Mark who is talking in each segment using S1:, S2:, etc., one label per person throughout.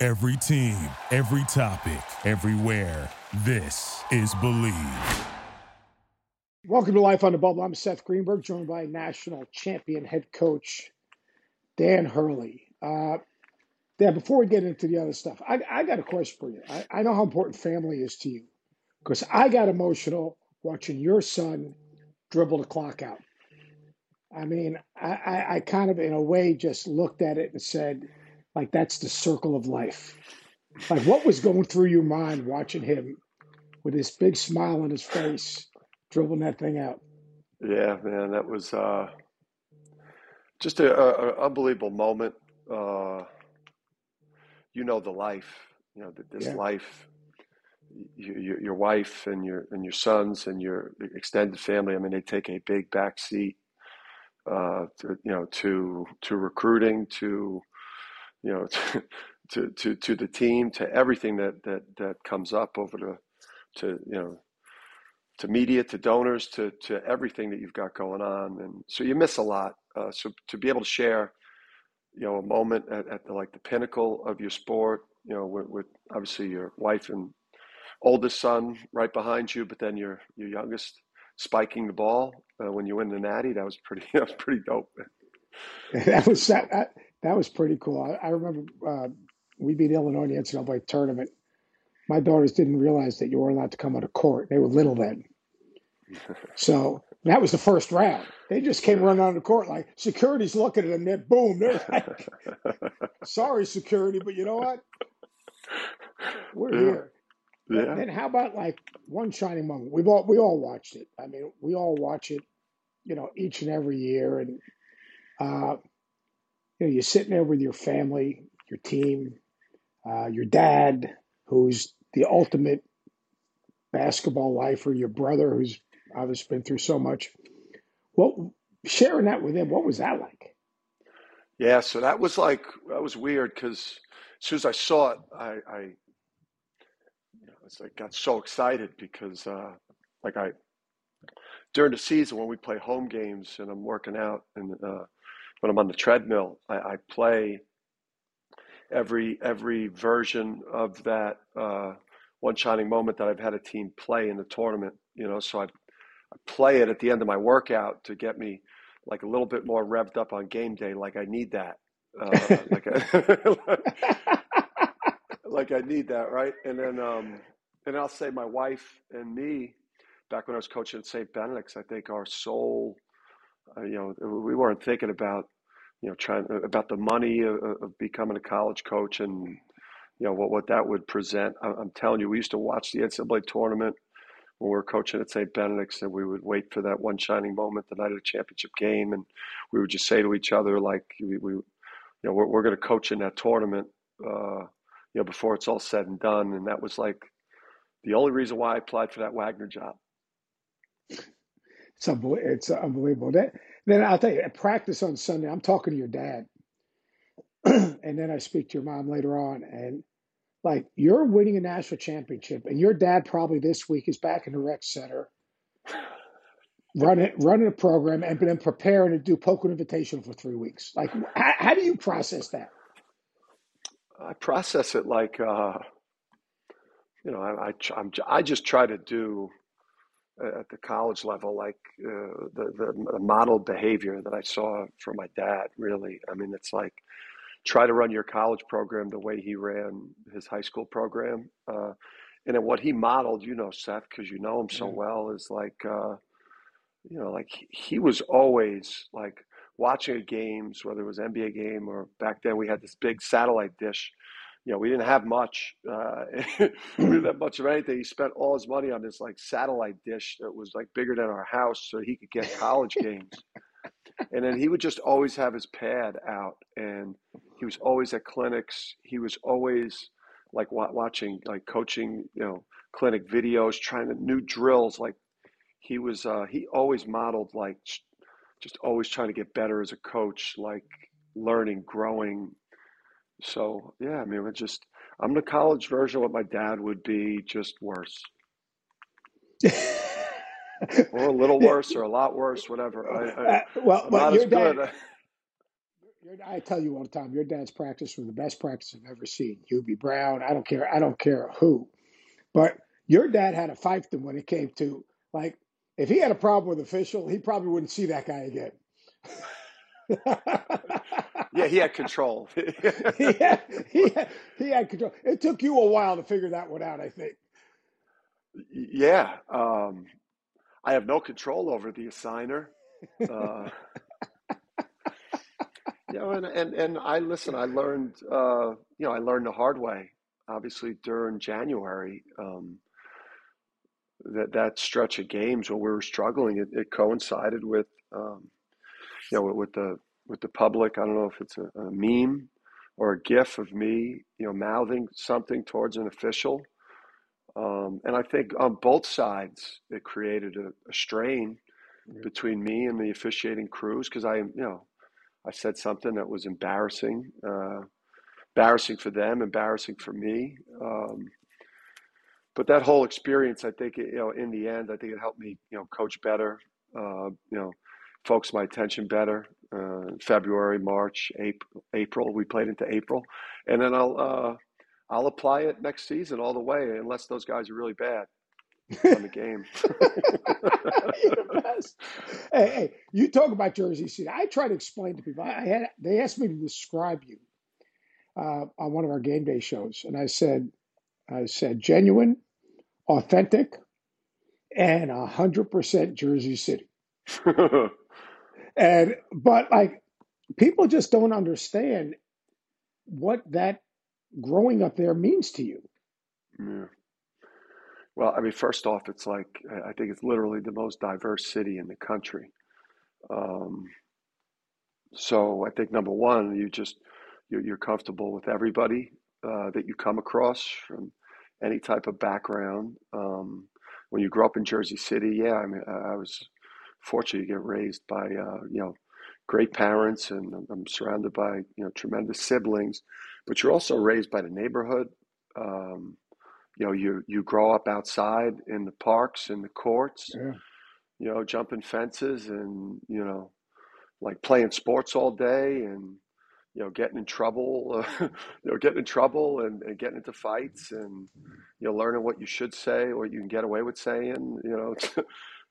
S1: Every team, every topic, everywhere. This is Believe.
S2: Welcome to Life on the Bubble. I'm Seth Greenberg, joined by national champion head coach Dan Hurley. Uh, Dan, before we get into the other stuff, I, I got a question for you. I, I know how important family is to you because I got emotional watching your son dribble the clock out. I mean, I, I, I kind of, in a way, just looked at it and said, like, that's the circle of life. Like, what was going through your mind watching him with this big smile on his face dribbling that thing out?
S3: Yeah, man, that was uh, just a, a, a unbelievable moment. Uh, you know the life, you know this
S2: Yeah.
S3: life. You, your, your wife and your and your sons and your extended family. I mean, they take a big back seat. Uh, to, you know, to to recruiting, to you know, to, to to to the team, to everything that that that comes up over the to you know to media, to donors, to to everything that you've got going on, and so you miss a lot. Uh, so to be able to share, you know, a moment at, at the, like the pinnacle of your sport, you know, with, with obviously your wife and oldest son right behind you, but then your your youngest spiking the ball uh, when you win the natty, that was pretty that was pretty dope.
S2: that was that, that, was pretty cool. I, I remember uh, we beat Illinois in the NCAA tournament. My daughters didn't realize that you were allowed to come on the court. They were little then. So that was the first round. They just came running on the court like security's looking at them. Then boom, they're like, "Sorry, security, but you know what? We're
S3: yeah,
S2: here."
S3: Yeah,
S2: then how about like one shining moment? We've all we all watched it. I mean, we all watch it, you know, each and every year. And uh, you know, you're sitting there with your family, your team, uh, your dad, who's the ultimate basketball lifer, your brother, who's obviously been through so much. What sharing that with him? What was that like?
S3: yeah. So that was like that was weird because as soon as I saw it, I, I you know, like got so excited because uh, like I during the season when we play home games and I'm working out and uh, when I'm on the treadmill, I, I play every every version of that uh, one shining moment that I've had a team play in the tournament. You know, so I, I play it at the end of my workout to get me like a little bit more revved up on game day. Like I need that. Uh, like I, like I need that, right? And then um, and I'll say my wife and me back when I was coaching at St. Benedict's, I think our sole, uh, you know, we weren't thinking about you know trying about the money of, of becoming a college coach and you know what what that would present. I'm telling you, we used to watch the NCAA tournament when we were coaching at St. Benedict's, and we would wait for that one shining moment, the night of the championship game, and we would just say to each other like we, we you know we're, we're going to coach in that tournament, uh, you know, before it's all said and done, and that was like the only reason why I applied for that Wagner job.
S2: It's unbelievable. It's unbelievable. That, then I'll tell you, at practice on Sunday, I'm talking to your dad, and then I speak to your mom later on, and like you're winning a national championship, and your dad probably this week is back in the rec center running running a program and then preparing to do Poker Invitation for three weeks. Like, how, how do you process that?
S3: I process it like uh, you know I I, j- I just try to do at the college level like uh, the, the the model behavior that I saw from my dad. Really, I mean, it's like try to run your college program the way he ran his high school program. Uh, and then what he modeled, you know, Seth, because you know him so
S2: Yeah.
S3: well, is like, uh, you know, like he he was always like watching games, whether it was NBA game or back then we had this big satellite dish. You know, we didn't have much. Uh, we didn't have much of anything. He spent all his money on this like satellite dish that was like bigger than our house, so he could get college games. And then he would just always have his pad out, and he was always at clinics. He was always like watching, like coaching, you know, clinic videos, trying to new drills. Like he was, uh, he always modeled like just always trying to get better as a coach, like learning, growing. So yeah, I mean, we're just I'm the college version of what my dad would be, just worse. or a little worse, or a lot worse, whatever. I, I,
S2: uh, well, well your dad, your, I tell you all the time, your dad's practice was the best practice I've ever seen. Hubie Brown, I don't care, I don't care who, but your dad had a fiefdom when it came to like if he had a problem with official, he probably wouldn't see that guy again.
S3: yeah, he had control.
S2: he, had, he, had, he had control. It took you a while to figure that one out, I think.
S3: Yeah, um, I have no control over the assigner. Uh, you know, and, and, and I listen. I learned, uh, you know, I learned the hard way. Obviously, during January, um, that that stretch of games when we were struggling, it, it coincided with, um, you know, with the with the public. I don't know if it's a, a, meme or a GIF of me, you know, mouthing something towards an official, um, and I think on both sides it created a, a strain yeah. between me and the officiating crews because I, you know, I said something that was embarrassing, uh, embarrassing for them, embarrassing for me. Um, but that whole experience, I think, you know, in the end, I think it helped me, you know, coach better, uh, you know, focus my attention better. Uh, February, March, April, April, we played into April, and then I'll uh, I'll apply it next season all the way, unless those guys are really bad on the game.
S2: You're the best. Hey, hey, you talk about Jersey City. I try to explain to people. I had they asked me to describe you uh, on one of our game day shows, and I said I said genuine, authentic, and a hundred percent Jersey City. and but like people just don't understand what that growing up there means to you.
S3: Yeah. Well, I mean, first off, it's like I think it's literally the most diverse city in the country. Um, so I think number one, you just you're, you're comfortable with everybody uh, that you come across from any type of background. Um, when you grow up in Jersey City, yeah, I mean, I was fortunate to get raised by uh, you know great parents, and I'm surrounded by you know tremendous siblings. But you're also raised by the neighborhood. Um, you know, you you grow up outside in the parks and the courts. Yeah. You know, jumping fences and you know, like playing sports all day and you know, getting in trouble, uh, you know, getting in trouble and, and, getting into fights and, you know, learning what you should say or you can get away with saying, you know,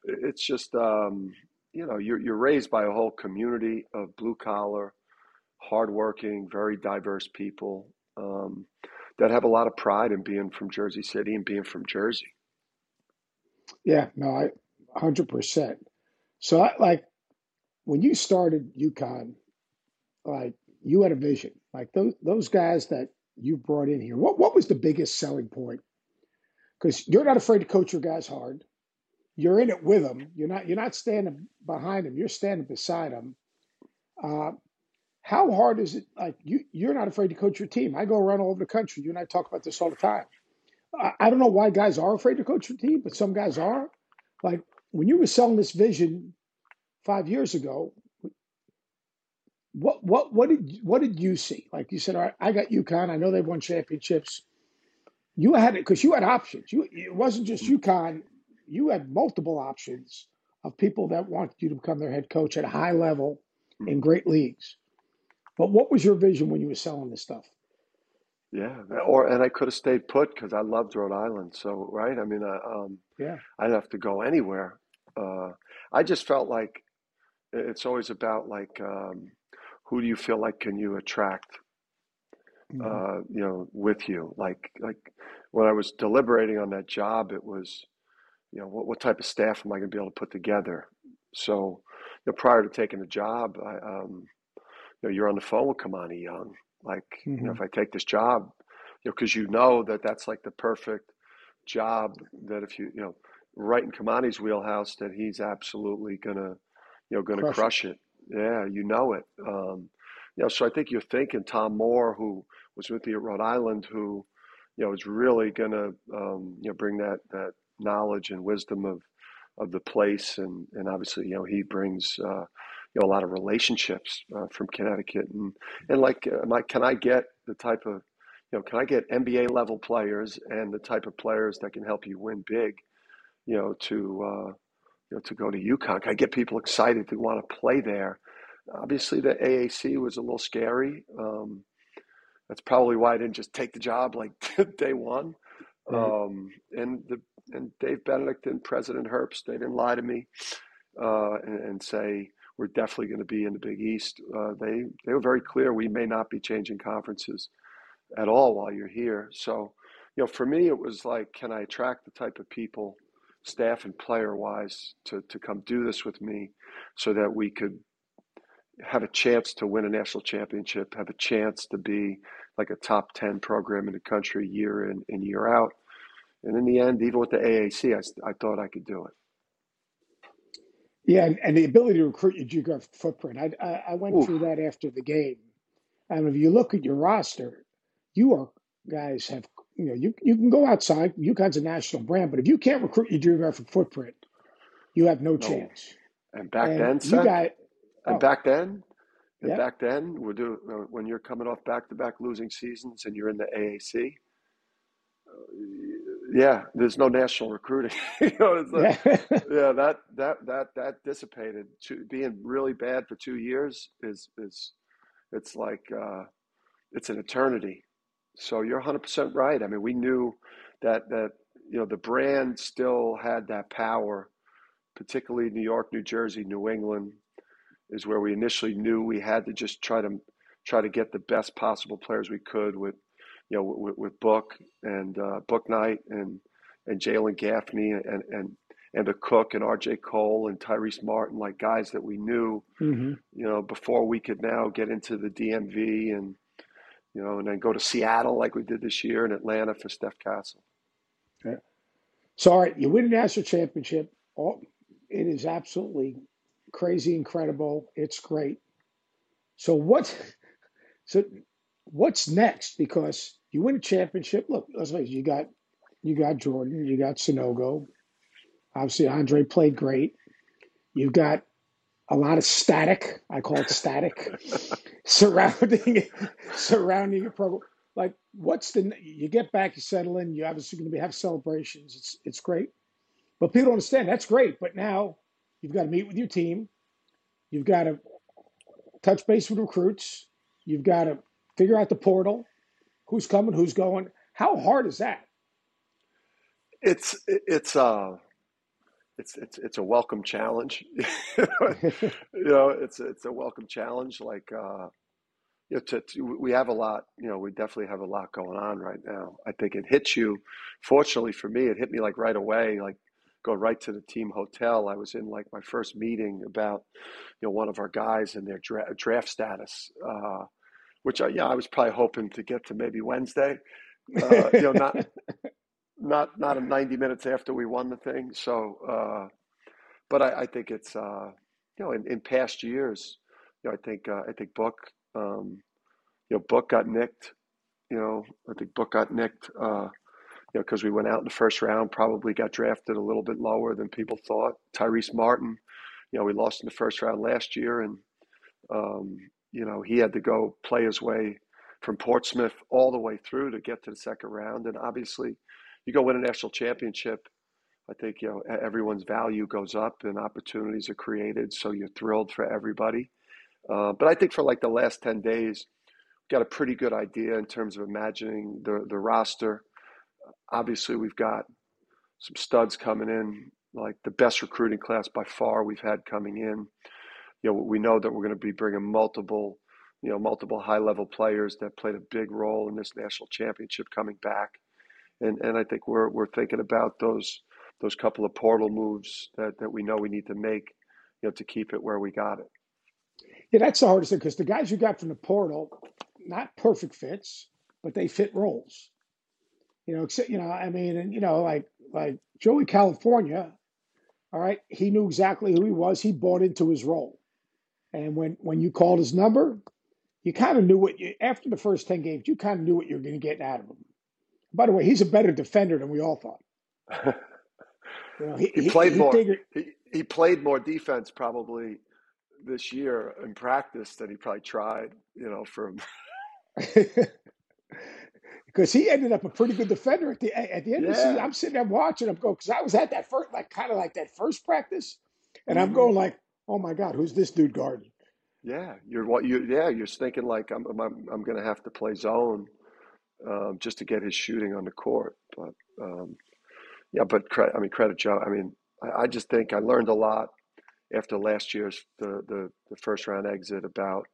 S3: it's, just, um, you know, you're, you're raised by a whole community of blue collar, hardworking, very diverse people um, that have a lot of pride in being from Jersey City and being from Jersey.
S2: Yeah, no, I 100%. So I like when you started UConn, like you had a vision. Like those those guys that you brought in here. What what was the biggest selling point? Because you're not afraid to coach your guys hard. You're in it with them. You're not you're not standing behind them. You're standing beside them. Uh, how hard is it? Like you you're not afraid to coach your team. I go around all over the country. You and I talk about this all the time. I, I don't know why guys are afraid to coach your team, but some guys are. Like when you were selling this vision five years ago, what what what did what did you see? Like you said, all right, I got UConn. I know they've won championships. You had it because you had options. You it wasn't just UConn. You had multiple options of people that wanted you to become their head coach at a high level in great leagues. But what was your vision when you were selling this stuff?
S3: Yeah, or and I could have stayed put because I loved Rhode Island. So right, I mean, uh, um, yeah, I didn't have to go anywhere. Uh, I just felt like it's always about like um, who do you feel like can you attract mm-hmm. uh, you know with you like like when i was deliberating on that job it was you know what, what type of staff am i going to be able to put together so you know, prior to taking the job I, um, you know you're on the phone with Kimani Young like mm-hmm. you know mm-hmm. if i take this job you know because you know that that's like the perfect job that if you you know right in Kimani's wheelhouse that he's absolutely gonna you know gonna crush, crush it. it yeah, you know it. Um, you know, so I think you're thinking Tom Moore, who was with you at Rhode Island, who, you know, is really going to, um, you know, bring that that knowledge and wisdom of of the place, and and obviously, you know, he brings. Uh, you know, a lot of relationships uh, from Connecticut, and and like, am I, can I get the type of, you know, can I get NBA level players and the type of players that can help you win big, you know, to uh, you know to go to UConn? Can I get people excited to want to play there? Obviously, the AAC was a little scary. Um, that's probably why I didn't just take the job like day one. Right. Um, and the and Dave Benedict and President Herbst, they didn't lie to me uh, and, and, say we're definitely going to be in the Big East. Uh, they they were very clear we may not be changing conferences at all while you're here. So, you know, for me, it was like, can I attract the type of people, staff and player wise, to to come do this with me, so that we could have a chance to win a national championship, have a chance to be like a top 10 program in the country year in and year out. And in the end, even with the AAC, I, I thought I could do it.
S2: Yeah, and, and the ability to recruit your geographic footprint. I, I, I went Ooh. through that after the game. And if you look at your roster, you are guys have you know you you can go outside. UConn's a national brand, but if you can't recruit your geographic footprint, you have no, no. chance.
S3: And back and then, you got and oh. back then, and back then, we do uh, when you're coming off back-to-back losing seasons and you're in the AAC. Yeah, there's no national recruiting. you know, like, yeah. yeah, that that that that dissipated. To, being really bad for two years is is it's like uh, it's an eternity. So you're 100 percent right. I mean, we knew that that you know the brand still had that power, particularly New York, New Jersey, New England, is where we initially knew we had to just try to try to get the best possible players we could with you know with, with Book and uh, Bouknight and and Jalen Gaffney and and and Akok and R.J. Cole and Tyrese Martin, like guys that we knew, mm-hmm. you know, before we could now get into the DMV and you know, and then go to Seattle like we did this year and Atlanta for Steph Castle.
S2: Yeah. So, all right, you win a national championship. All, it is absolutely crazy, incredible. It's great. So what? So what's next? Because you win a championship. Look, let's face it, you got you got Jordan, you got Sanogo. Obviously, Andre played great. You've got a lot of static. I call it static surrounding surrounding your program. Like, what's the? You get back, you settle in. You obviously going to be have celebrations. It's it's great, but people don't understand that's great. But now You've got to meet with your team. You've got to touch base with recruits. You've got to figure out the portal, who's coming, who's going. How hard is that?
S3: It's it's uh it's it's it's a welcome challenge. you know, it's it's a welcome challenge. Like uh, you know, to, to, we have a lot. You know, we definitely have a lot going on right now. I think it hits you. Fortunately for me, it hit me like right away. Like go right to the team hotel. I was in like my first meeting about, you know, one of our guys and their dra- draft status, uh, which I, yeah, I was probably hoping to get to maybe Wednesday, uh, you know, not, not, not a 90 minutes after we won the thing. So, uh, but I, I, think it's, uh, you know, in, in, past years, you know, I think, uh, I think Book, um, you know, Book got nicked, you know, I think Book got nicked, uh, you know, because we went out in the first round, probably got drafted a little bit lower than people thought. Tyrese Martin, you know, we lost in the first round last year, and um, you know he had to go play his way from Portsmouth all the way through to get to the second round. And obviously, you go win a national championship. I think you know everyone's value goes up and opportunities are created, so you're thrilled for everybody. Uh, but I think for like the last ten days, got a pretty good idea in terms of imagining the the roster obviously we've got some studs coming in, like the best recruiting class by far we've had coming in. You know, we know that we're going to be bringing multiple, you know, multiple high level players that played a big role in this national championship coming back, and and I think we're we're thinking about those those couple of portal moves that that we know we need to make, you know, to keep it where we got it.
S2: Yeah, that's the hardest thing because the guys you got from the portal, not perfect fits, but they fit roles. You know, except, you know, I mean, and you know, like like Joey Calcaterra, all right, he knew exactly who he was. He bought into his role, and when when you called his number, you kind of knew what you after the first ten games, you kind of knew what you were going to get out of him. By the way, he's a better defender than we all thought. You know, he,
S3: he played
S2: he
S3: more.
S2: figured
S3: He he played more defense probably this year in practice than he probably tried. You know, from
S2: because he ended up a pretty good defender at the at the end of the season. I'm sitting there watching him go because I was at that first like kind of like that first practice, and I'm
S3: hmm
S2: going like, oh my god, who's this dude guarding?
S3: Yeah, you're what you yeah you're thinking like I'm I'm I'm going to have to play zone um, just to get his shooting on the court. But um, yeah, but I mean credit Joe. I mean I, I just think I learned a lot after last year's the the, the first round exit about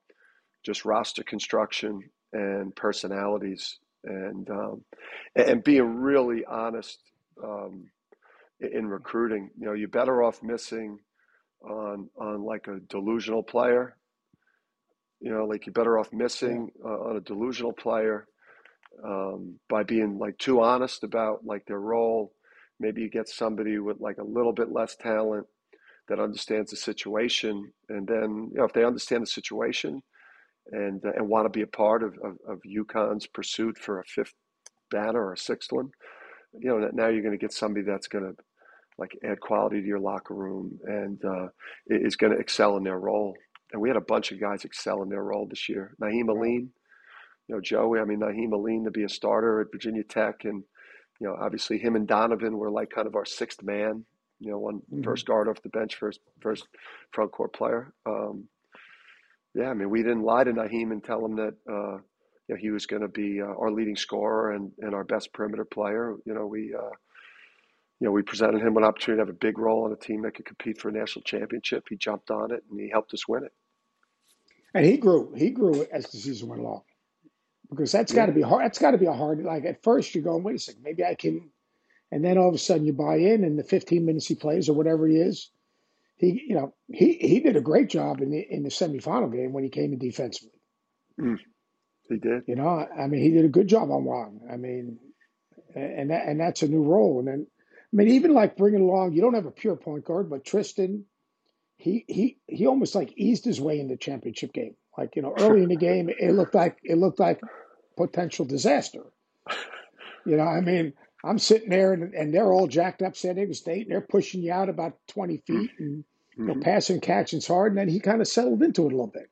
S3: just roster construction and personalities and um, and, being really honest um, in recruiting. You know, you're better off missing on on like a delusional player. You know, like you're better off missing uh, on a delusional player um, by being like too honest about like their role. Maybe you get somebody with like a little bit less talent that understands the situation, and then you know if they understand the situation and uh, and want to be a part of, of of UConn's pursuit for a fifth banner or a sixth one, you know now you're going to get somebody that's going to like add quality to your locker room and uh, is going to excel in their role. And we had a bunch of guys excel in their role this year.
S2: Nahiem.
S3: Alleyne, you know, Joey. I mean, Nahiem Alleyne to be a starter at Virginia Tech, and you know, obviously him and Donovan were like kind of our sixth man. You know, one
S2: hmm
S3: first guard off the bench, first first front court player. Um, yeah, I mean, we didn't lie to Nahiem and tell him that uh, you know he was going to be uh, our leading scorer and, and our best perimeter player. You know, we uh, you know we presented him an opportunity to have a big role on a team that could compete for a national championship. He jumped on it and he helped us win it.
S2: And he grew, he grew as the season went along because that's got to be hard. That's got to be a hard. Like at first you're going, wait a second, maybe I can, and then all of a sudden you buy in, and the 15 minutes he plays or whatever he is, he, you know, he he did a great job in the in the semifinal game when he came in defensively.
S3: mm, he did.
S2: You know, I mean, he did a good job on Wong. I mean, and that and that's a new role. And then, I mean, even like bringing along, you don't have a pure point guard, but Tristen, he he he almost like eased his way in the championship game. Like you know, early in the game, it looked like it looked like potential disaster. You know, I mean, I'm sitting there and, and they're all jacked up San Diego State, and they're pushing you out about 20 feet and you know,
S3: hmm
S2: passing catching's hard, and then he kind of settled into it a little bit.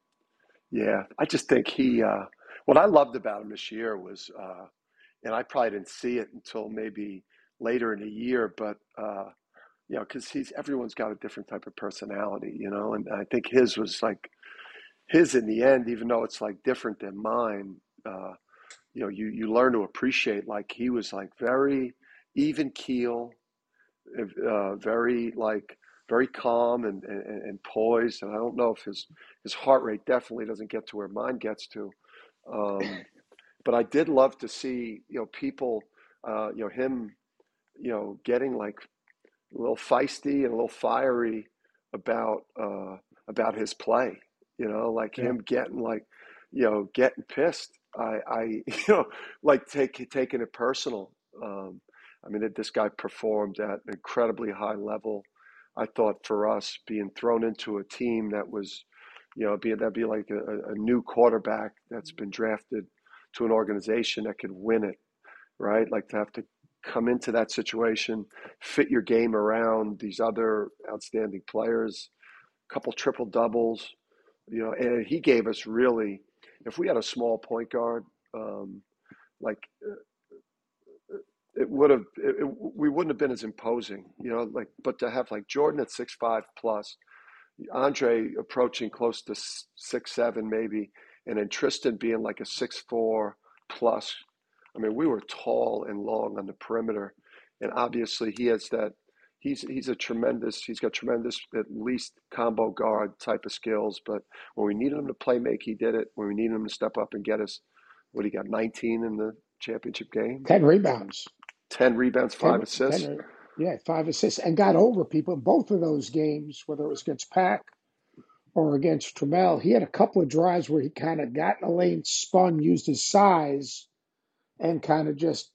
S3: Yeah, I just think he. Uh, what I loved about him this year was, uh, and I probably didn't see it until maybe later in the year, but uh, you know, because he's everyone's got a different type of personality, you know, and I think his was like his in the end, even though it's like different than mine. Uh, you know, you you learn to appreciate like he was like very even keel, uh, very like very calm and, and and poised. And I don't know if his his heart rate definitely doesn't get to where mine gets to. Um, but I did love to see you know people, uh, you know him, you know getting like a little feisty and a little fiery about uh, about his play. You know, like
S2: Yeah.
S3: him getting like you know getting pissed. I, I you know like take taking it personal. Um, I mean, this guy performed at an incredibly high level. I thought for us being thrown into a team that was, you know, be that'd be like a, a new quarterback that's been drafted to an organization that could win it, right? Like to have to come into that situation, fit your game around these other outstanding players, a couple triple doubles, you know, and he gave us really, if we had a small point guard, um, like it would have, it, it, we wouldn't have been as imposing, you know, like, but to have like Jordan at six five plus, Andre approaching close to six seven maybe, and then Tristen being like a six four plus. I mean, we were tall and long on the perimeter, and obviously he has that. He's he's a tremendous. He's got tremendous at least combo guard type of skills. But when we needed him to play make, he did it. When we needed him to step up and get us, what he got 19 in the championship game,
S2: 10 rebounds.
S3: 10 rebounds, 5
S2: 10,
S3: assists.
S2: 10, yeah, five assists, and got over people in both of those games, whether it was against Pack or against Trammell. He had a couple of drives where he kind of got in the lane, spun, used his size, and kind of just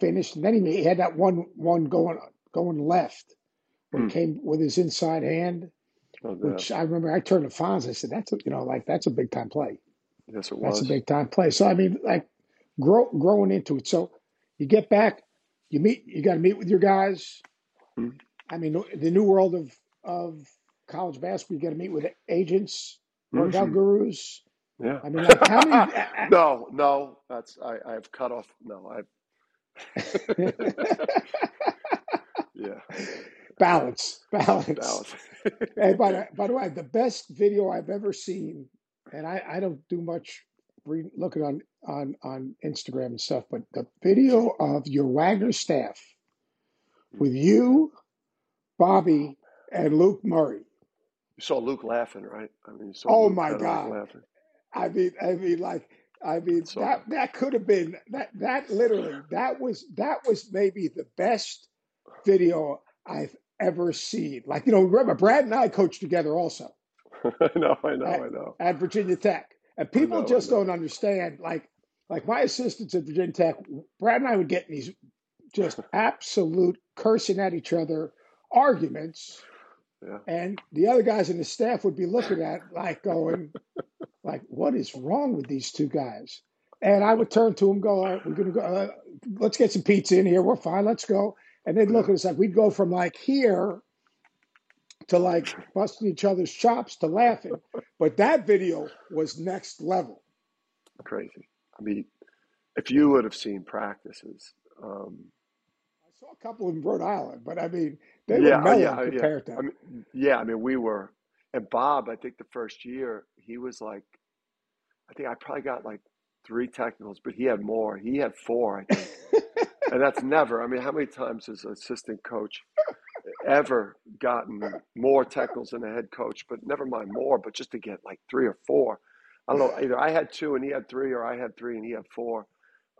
S2: finished. And then he, made, he had that one one going going left where
S3: Hmm.
S2: he came with his inside hand,
S3: Oh,
S2: which I remember I turned to Fonz. I said, "That's a, you know like that's a big time play."
S3: Yes, it
S2: That's a big time play. So I mean, like grow growing into it. So you get back, you meet, you got to meet with your guys.
S3: Mhm.
S2: I mean, the new world of of college basketball, you got to meet with agents, workout
S3: Mhm.
S2: gurus.
S3: Yeah.
S2: I mean, like how many?
S3: No, no, that's I. I've cut off. No, I. Yeah,
S2: balance, balance.
S3: balance.
S2: Hey, by the, by the way, the best video I've ever seen, and I, I don't do much re- looking on, on on Instagram and stuff, but the video of your Wagner staff with mm. you, Bobby, and Luke Murray.
S3: You saw Luke laughing, right? I mean, you saw
S2: Oh my God.
S3: laughing.
S2: I mean, I mean, like, I mean,
S3: So-
S2: that that could have been that that literally that was that was maybe the best video I've ever seen. Like, you know, remember Brad and I coached together also.
S3: I know, I know, I know.
S2: at Virginia Tech. And people
S3: know, I
S2: just
S3: know.
S2: don't understand. Like, like my assistants at Virginia Tech, Brad and I would get in these just absolute cursing at each other arguments.
S3: Yeah.
S2: And the other guys in the staff would be looking at like going, like, what is wrong with these two guys? And I would turn to them, go, All right, we're gonna go. Uh, let's get some pizza in here. We're fine. Let's go. And they'd look at us like we'd go from like here to like busting each other's chops to laughing. But that video was next level.
S3: Crazy. I mean, if you would have seen practices, um,
S2: saw a couple in Rhode Island, but I mean, they
S3: yeah,
S2: were mellow
S3: yeah, yeah.
S2: compared to.
S3: I mean, yeah. I mean, we were, and Bob. I think the first year he was like, I think I probably got like three technicals, but he had more. He had four, I think. and that's never. I mean, how many times has an assistant coach ever gotten more technicals than a head coach? But never mind more, but just to get like three or four. I don't know. Either I had two and he had three, or I had three and he had four.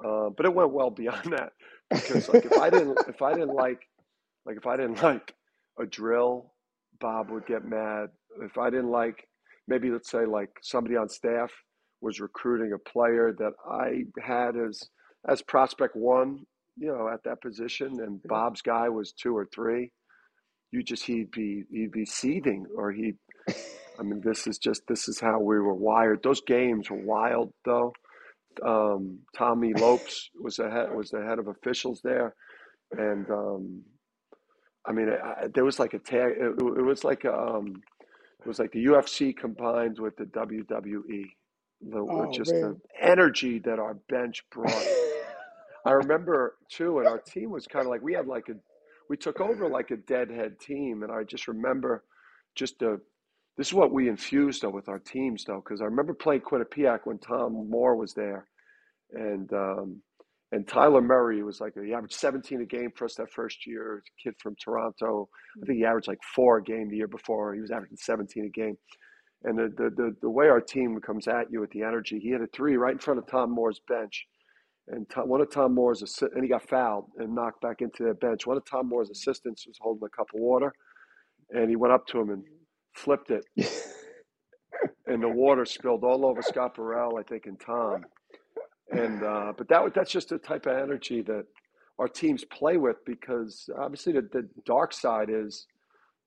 S3: Uh, but it went well beyond that because, like, if I didn't, if I didn't like, like, if I didn't like a drill, Bob would get mad. If I didn't like, maybe let's say like somebody on staff was recruiting a player that I had as as prospect one, you know, at that position, and Bob's guy was two or three, you just he'd be he'd be seething, or he. I mean, this is just this is how we were wired. Those games were wild, though. Um, Tommy Lopes was the head was the head of officials there, and um, I mean, I, there was like a tag. It, it was like a, um, it was like the UFC combined with the WWE. The,
S2: Oh,
S3: just
S2: man.
S3: the energy that our bench brought. I remember too, and our team was kind of like we had like a, we took over like a deadhead team, and I just remember just the, this is what we infused though with our teams though, because I remember playing Quinnipiac when Tom Moore was there, and um, and Tyler Murray was like he averaged 17 a game for us that first year. Kid from Toronto, I think he averaged like four a game the year before. He was averaging 17 a game. And the, the, the, the way our team comes at you with the energy, he had a three right in front of Tom Moore's bench. And Tom, one of Tom Moore's assi- and he got fouled and knocked back into the bench. One of Tom Moore's assistants was holding a cup of water, and he went up to him and flipped it, and the water spilled all over Scott Burrell, I think, and Tom. And uh, but that that's just the type of energy that our teams play with because obviously the, the dark side is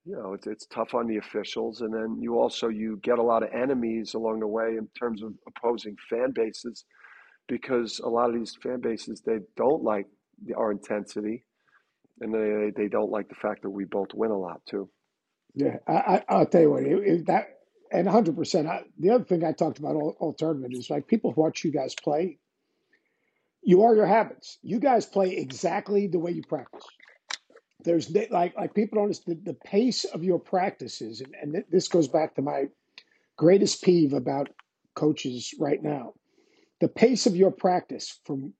S3: you know it's, it's tough on the officials. And then you also you get a lot of enemies along the way in terms of opposing fan bases because a lot of these fan bases they don't like our intensity. And they they don't like the fact that we both win a lot too
S2: Yeah, I, I, I'll tell you what, it, it, that, and 100%. I, the other thing I talked about all, all tournament is like people watch you guys play. You are your habits. You guys play exactly the way you practice. There's like like people don't the, the pace of your practices, and, and th- this goes back to my greatest peeve about coaches right now. The pace of your practice from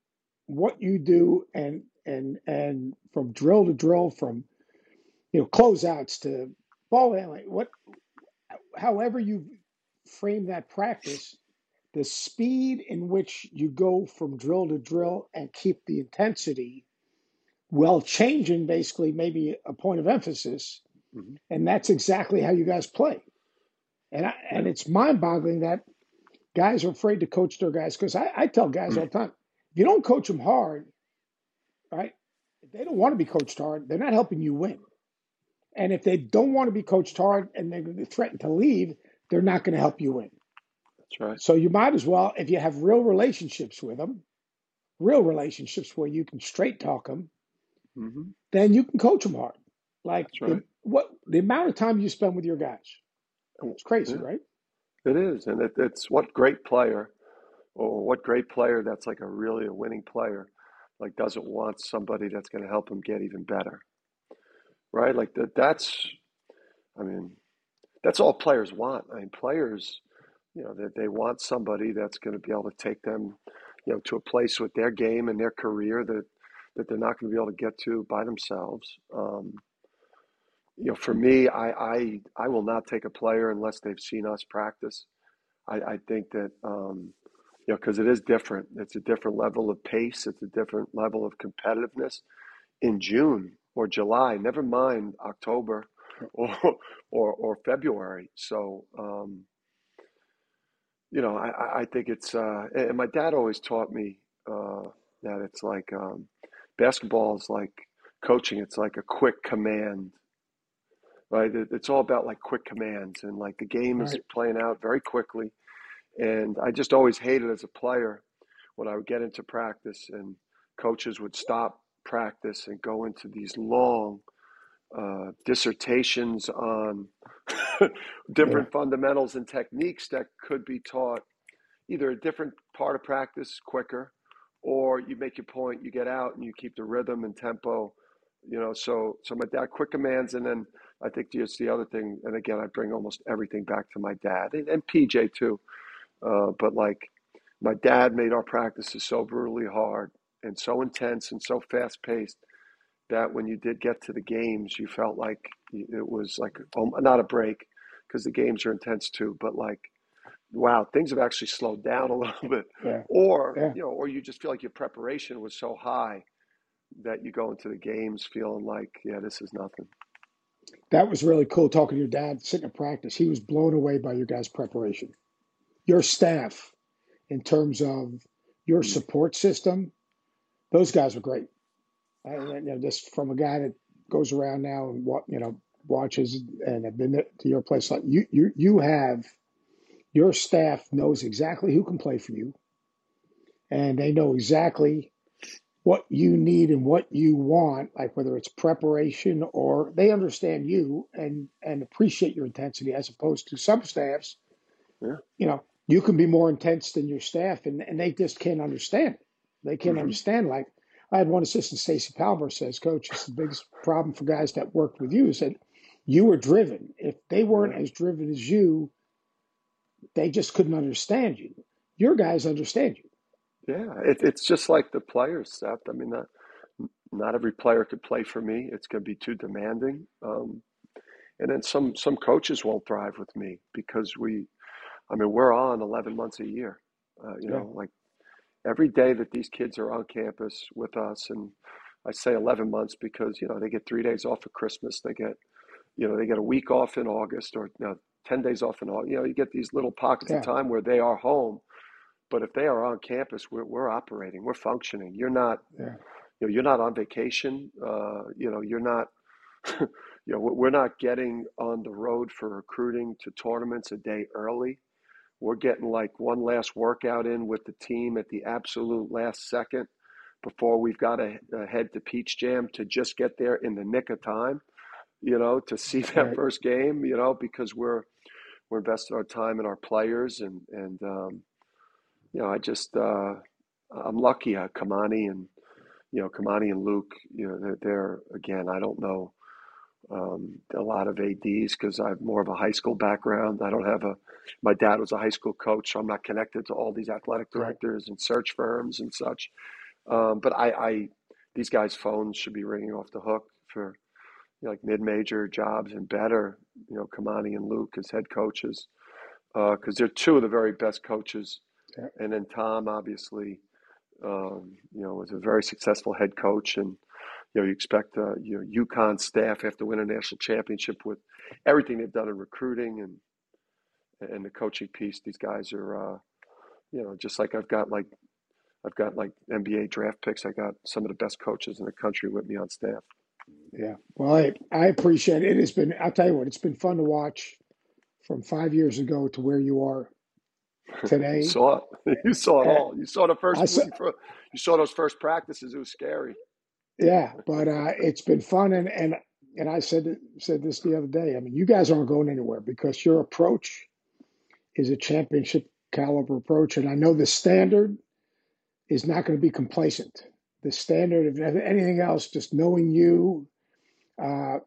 S2: what you do and and and from drill to drill, from you know closeouts to ball handling, what however you frame that practice, the speed in which you go from drill to drill and keep the intensity while changing basically maybe a point of emphasis.
S3: Mhm.
S2: And that's exactly how you guys play. And I, and it's mind boggling that guys are afraid to coach their guys because I, I tell guys all the time, if you don't coach them hard, right? They don't want to be coached hard, they're not helping you win. And if they don't want to be coached hard and they're threaten to leave, they're not going to help you win.
S3: That's right.
S2: So you might as well, if you have real relationships with them, real relationships where you can straight talk them,
S3: hmm
S2: then you can coach them hard. Like
S3: right.
S2: the, what the amount of time you spend with your guys, it's crazy,
S3: Yeah,
S2: right?
S3: it is, and it, it's what great player, or what great player that's like a really a winning player, like doesn't want somebody that's going to help him get even better, right? Like that. That's, I mean, that's all players want. I mean, players, you know, that they want somebody that's going to be able to take them, you know, to a place with their game and their career that that they're not going to be able to get to by themselves. Um, you know, for me, I, I I will not take a player unless they've seen us practice. I, I think that um, you know because it is different. It's a different level of pace. It's a different level of competitiveness in June or July. Never mind October or or, or February. So um, you know, I, I I think it's uh, and my dad always taught me uh, that it's like um, basketball is like coaching. It's like a quick command right? It, it's all about like quick commands and like the game is playing out very quickly. And I just always hated as a player when I would get into practice and coaches would stop practice and go into these long uh, dissertations on
S2: Yeah.
S3: different fundamentals and techniques that could be taught either a different part of practice quicker or you make your point, you get out and you keep the rhythm and tempo, you know. So, so my dad, quick commands, and then I think it's the other thing. And again, I bring almost everything back to my dad and, and PJ too. Uh, but like my dad made our practices so brutally hard and so intense and so fast paced that when you did get to the games, you felt like it was like um, not a break because the games are intense too, but like wow, things have actually slowed down a little bit,
S2: Yeah.
S3: or
S2: Yeah.
S3: you know, or you just feel like your preparation was so high that you go into the games feeling like, yeah, this is nothing.
S2: That was really cool talking to your dad sitting in practice. He was blown away by your guys' preparation. Your staff, in terms of your
S3: Mm.
S2: support system, those guys were great. I, you know, just from a guy that goes around now and what you know watches and have been to your place. Like you, you, you have your staff knows exactly who can play for you, and they know exactly what you need and what you want, like whether it's preparation or they understand you and and appreciate your intensity as opposed to some staffs,
S3: Yeah.
S2: you know, you can be more intense than your staff and, and they just can't understand it. They can't
S3: hmm
S2: understand like I had one assistant, Stacy Palmer, says, Coach, it's the biggest problem for guys that worked with you is that you were driven. If they weren't as driven as you, they just couldn't understand you. Your guys understand you.
S3: Yeah, it, it's just like the players, Seth. I mean, not, not every player could play for me. It's going to be too demanding. Um, and then some some coaches won't thrive with me because we, I mean, we're on 11 months a year. Uh, you
S2: Yeah.
S3: know, like every day that these kids are on campus with us, and I say 11 months because you know they get three days off of Christmas. They get, you know, they get a week off in August or you know, 10 days off in August. You know, you get these little pockets of time where they are home. But if they are on campus, we're, we're operating, we're functioning. You're not,
S2: Yeah.
S3: you know, you're not on vacation. Uh, you know, you're not, you know, we're not getting on the road for recruiting to tournaments a day early. We're getting like one last workout in with the team at the absolute last second before we've got to uh, head to Peach Jam to just get there in the nick of time, you know, to see that first game, you know, because we're we're investing our time in our players and and um, you know, I just uh, I'm lucky. Uh, Kimani and you know Kimani and Luke, you know, they're, they're again. I don't know um, a lot of ads because I have more of a high school background. I don't have a. My dad was a high school coach, so I'm not connected to all these athletic directors and search firms and such. Um, but I, I, these guys' phones should be ringing off the hook for you know, like mid-major jobs and better. You know, Kimani and Luke as head coaches because they're two of the very best coaches.
S2: Yeah.
S3: And then Tom, obviously, um, you know, was a very successful head coach, and you know, you expect uh, you know UConn staff have to win a national championship with everything they've done in recruiting and and the coaching piece. These guys are, uh, you know, just like I've got like I've got like NBA draft picks. I got some of the best coaches in the country with me on staff.
S2: Yeah. Well, I, I appreciate it. It has been, I'll tell you what, it's been fun to watch from five years ago to where you are today.
S3: You saw it. You saw it all. You saw the first.
S2: Saw,
S3: You saw those first practices. It was scary.
S2: Yeah, but uh, it's been fun, and and and I said said this the other day. I mean, you guys aren't going anywhere because your approach is a championship caliber approach, and I know the standard is not going to be complacent. The standard of anything else, just knowing you, uh,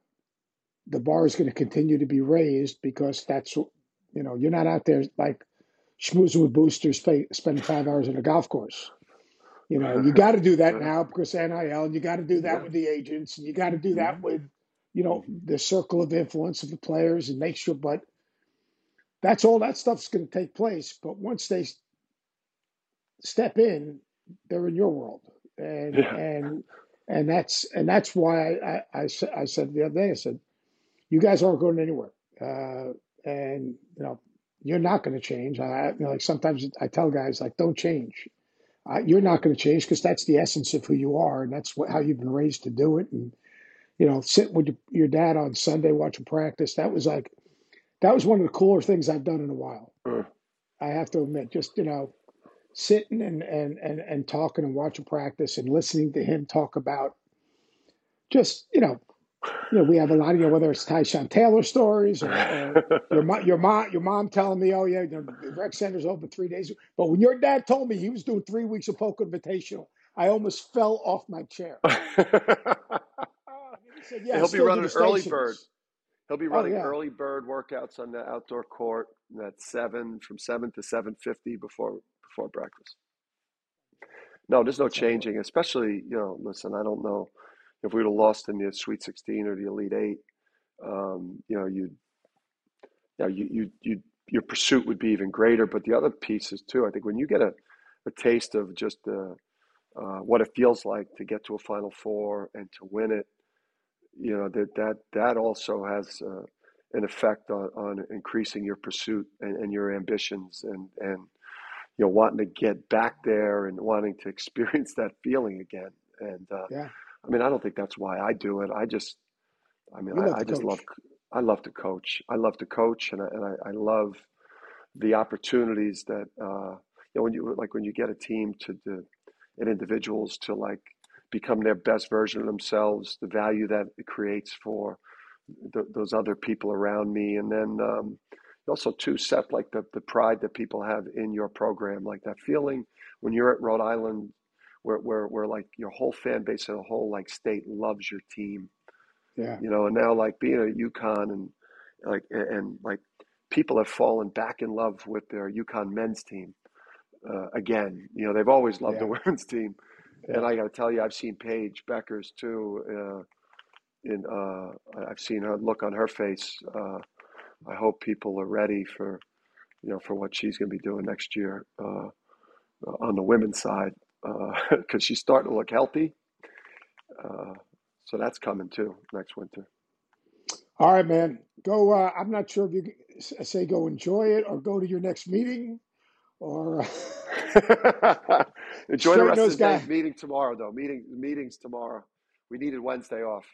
S2: the bar is going to continue to be raised because that's you know you're not out there like schmoozing with boosters, spending five hours on a golf course. You know, you got to do that now because NIL, and you got to do that with the agents, and you got to do that
S3: Mhm.
S2: with, you know, the circle of influence of the players and make sure. But that's all that stuff's going to take place. But once they step in, they're in your world, and
S3: Yeah.
S2: and and that's and that's why I I, I, I said the other day, I said, you guys aren't going anywhere, uh, and you know, you're not going to change. I you know, like sometimes I tell guys like, don't change uh, you're not going to change because that's the essence of who you are, and that's what, how you've been raised to do it. And you know, sitting with your, dad on Sunday watching practice, that was like that was one of the cooler things I've done in a while.
S3: Uh,
S2: I have to admit, just you know, sitting and and and and talking and watching practice and listening to him talk about just you know, you know, we have a lot of you know whether it's Tyshawn Taylor stories or, or your mom, your mom, your mom telling me, oh yeah, you know, rec center's open three days. But when your dad told me he was doing three weeks of poker invitational, I almost fell off my chair. he said, yeah,
S3: he'll be running early bird. He'll be
S2: Oh
S3: running
S2: yeah,
S3: early bird workouts on the outdoor court at seven, from seven to seven fifty before before breakfast. No, there's no changing. Especially, you know, listen, I don't know if we would have lost in the Sweet 16 or the Elite Eight. Um, you know, you, you know, you, you, you, your pursuit would be even greater. But the other piece is too. I think when you get a, a taste of just the, uh, what it feels like to get to a Final Four and to win it, you know, that that that also has uh, an effect on, on increasing your pursuit and, and your ambitions and and you know wanting to get back there and wanting to experience that feeling again. And uh,
S2: Yeah,
S3: I mean, I don't think that's why I do it. I just, I mean, I, I just love. I love to coach. I love to coach, and I, and I, I love the opportunities that uh, you know when you like when you get a team to do and individuals to like become their best version of themselves, the value that it creates for th- those other people around me, and then um, also too set like the the pride that people have in your program, like that feeling when you're at Rhode Island, where where where like your whole fan base and the whole like state loves your team,
S2: Yeah,
S3: you know, and now like being at UConn and like and, like people have fallen back in love with their UConn men's team uh, again. You know, they've always loved the women's team, and. I got to tell you, I've seen Paige Bueckers too. Uh, in uh, I've seen her look on her face. Uh, I hope people are ready for you know for what she's going to be doing next year uh, on the women's side because she's starting to look healthy. Uh, so that's coming too next winter.
S2: All right, man. Go. Uh, I'm not sure if you say go enjoy it or go to your next meeting or
S3: Enjoy the rest of the day. Meeting tomorrow though. Meeting meetings tomorrow. We needed Wednesday off.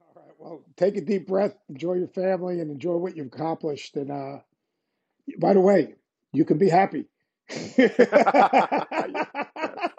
S2: All right. Well, take a deep breath, enjoy your family, and enjoy what you've accomplished. And uh, by the way, you can be happy.
S3: yeah.